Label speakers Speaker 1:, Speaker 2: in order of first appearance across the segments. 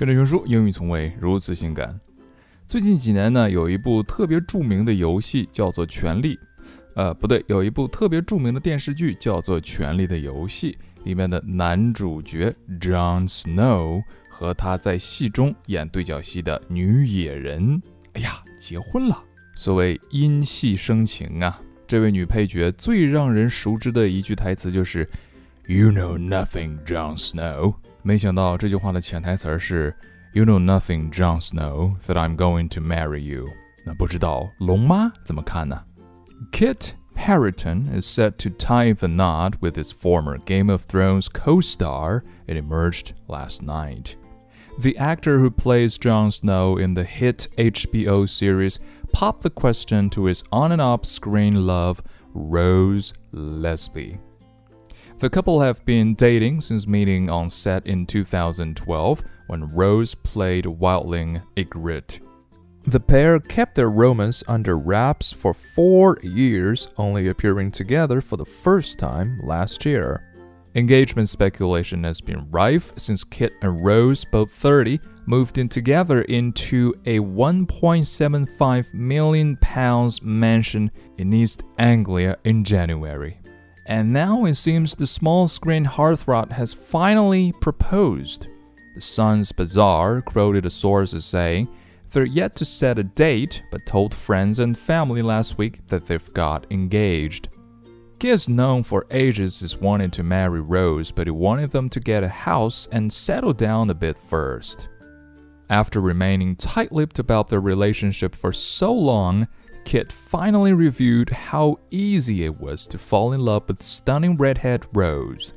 Speaker 1: 跟着熊叔，英语从未如此性感。最近几年呢，有一部特别著名的游戏叫做《权力》，呃，不对，有一部特别著名的电视剧叫做《权力的游戏》，里面的男主角 Jon Snow 和他在戏中演对角戏的女野人，哎呀，结婚了。所谓因戏生情啊，这位女配角最让人熟知的一句台词就是 “You know nothing, Jon Snow”。没想到这句话的潜台词是 “You know nothing, Jon Snow, that I'm going to marry you”。那不知道龙妈怎么看呢？Kit Harington is set to tie the knot with his former Game of Thrones co-star. It emerged last night. The actor who plays Jon Snow in the hit HBO series popped the question to his on and off screen love, Rose Leslie. The couple have been dating since meeting on set in 2012 when Rose played wildling Ygritte. The pair kept their romance under wraps for four years, only appearing together for the first time last year. Engagement speculation has been rife since Kit and Rose, both 30, moved in together into a 1.75 million pounds mansion in East Anglia in January. And now it seems the small screen heartthrob has finally proposed. The Sun's Bizarre quoted a source as saying, they're yet to set a date, but told friends and family last week that they've got engaged. Is known for ages is wanting to marry Rose, but he wanted them to get a house and settle down a bit first. After remaining tight lipped about their relationship for so long, Kit finally reviewed how easy it was to fall in love with stunning redhead Rose.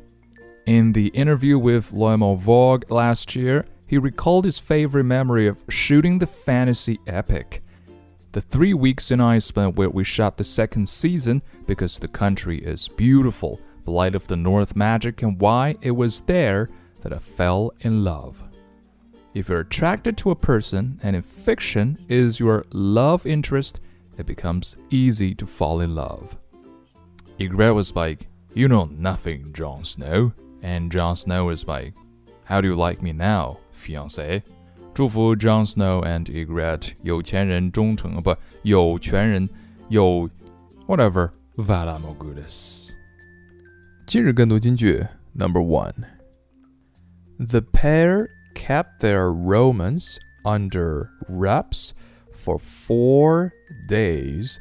Speaker 1: In the interview with Le Vogue last year, he recalled his favorite memory of shooting the fantasy epic. The three weeks in Iceland where we shot the second season because the country is beautiful, the light of the North magic, and why it was there that I fell in love. If you're attracted to a person and in fiction is your love interest, it becomes easy to fall in love. Ygritte was like, You know nothing, Jon Snow. And Jon Snow is like, How do you like me now, fiance? 祝福 Jon Snow and Ygritte 有钱人终成不有权人有 whatever valar morghulis。今日跟读金句 Number one. The pair kept their romance under wraps for four days,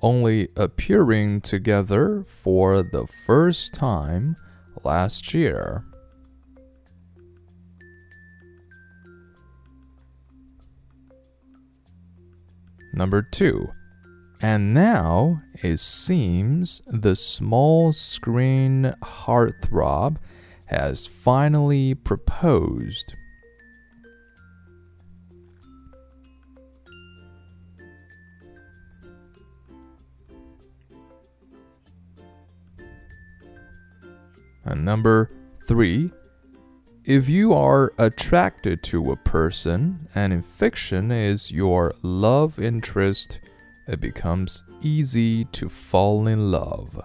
Speaker 1: only appearing together for the first time last year. Number two. And now it seems the small screen heartthrob has finally proposed. And number three, if you are attracted to a person and in fiction is your love interest, it becomes easy to fall in love.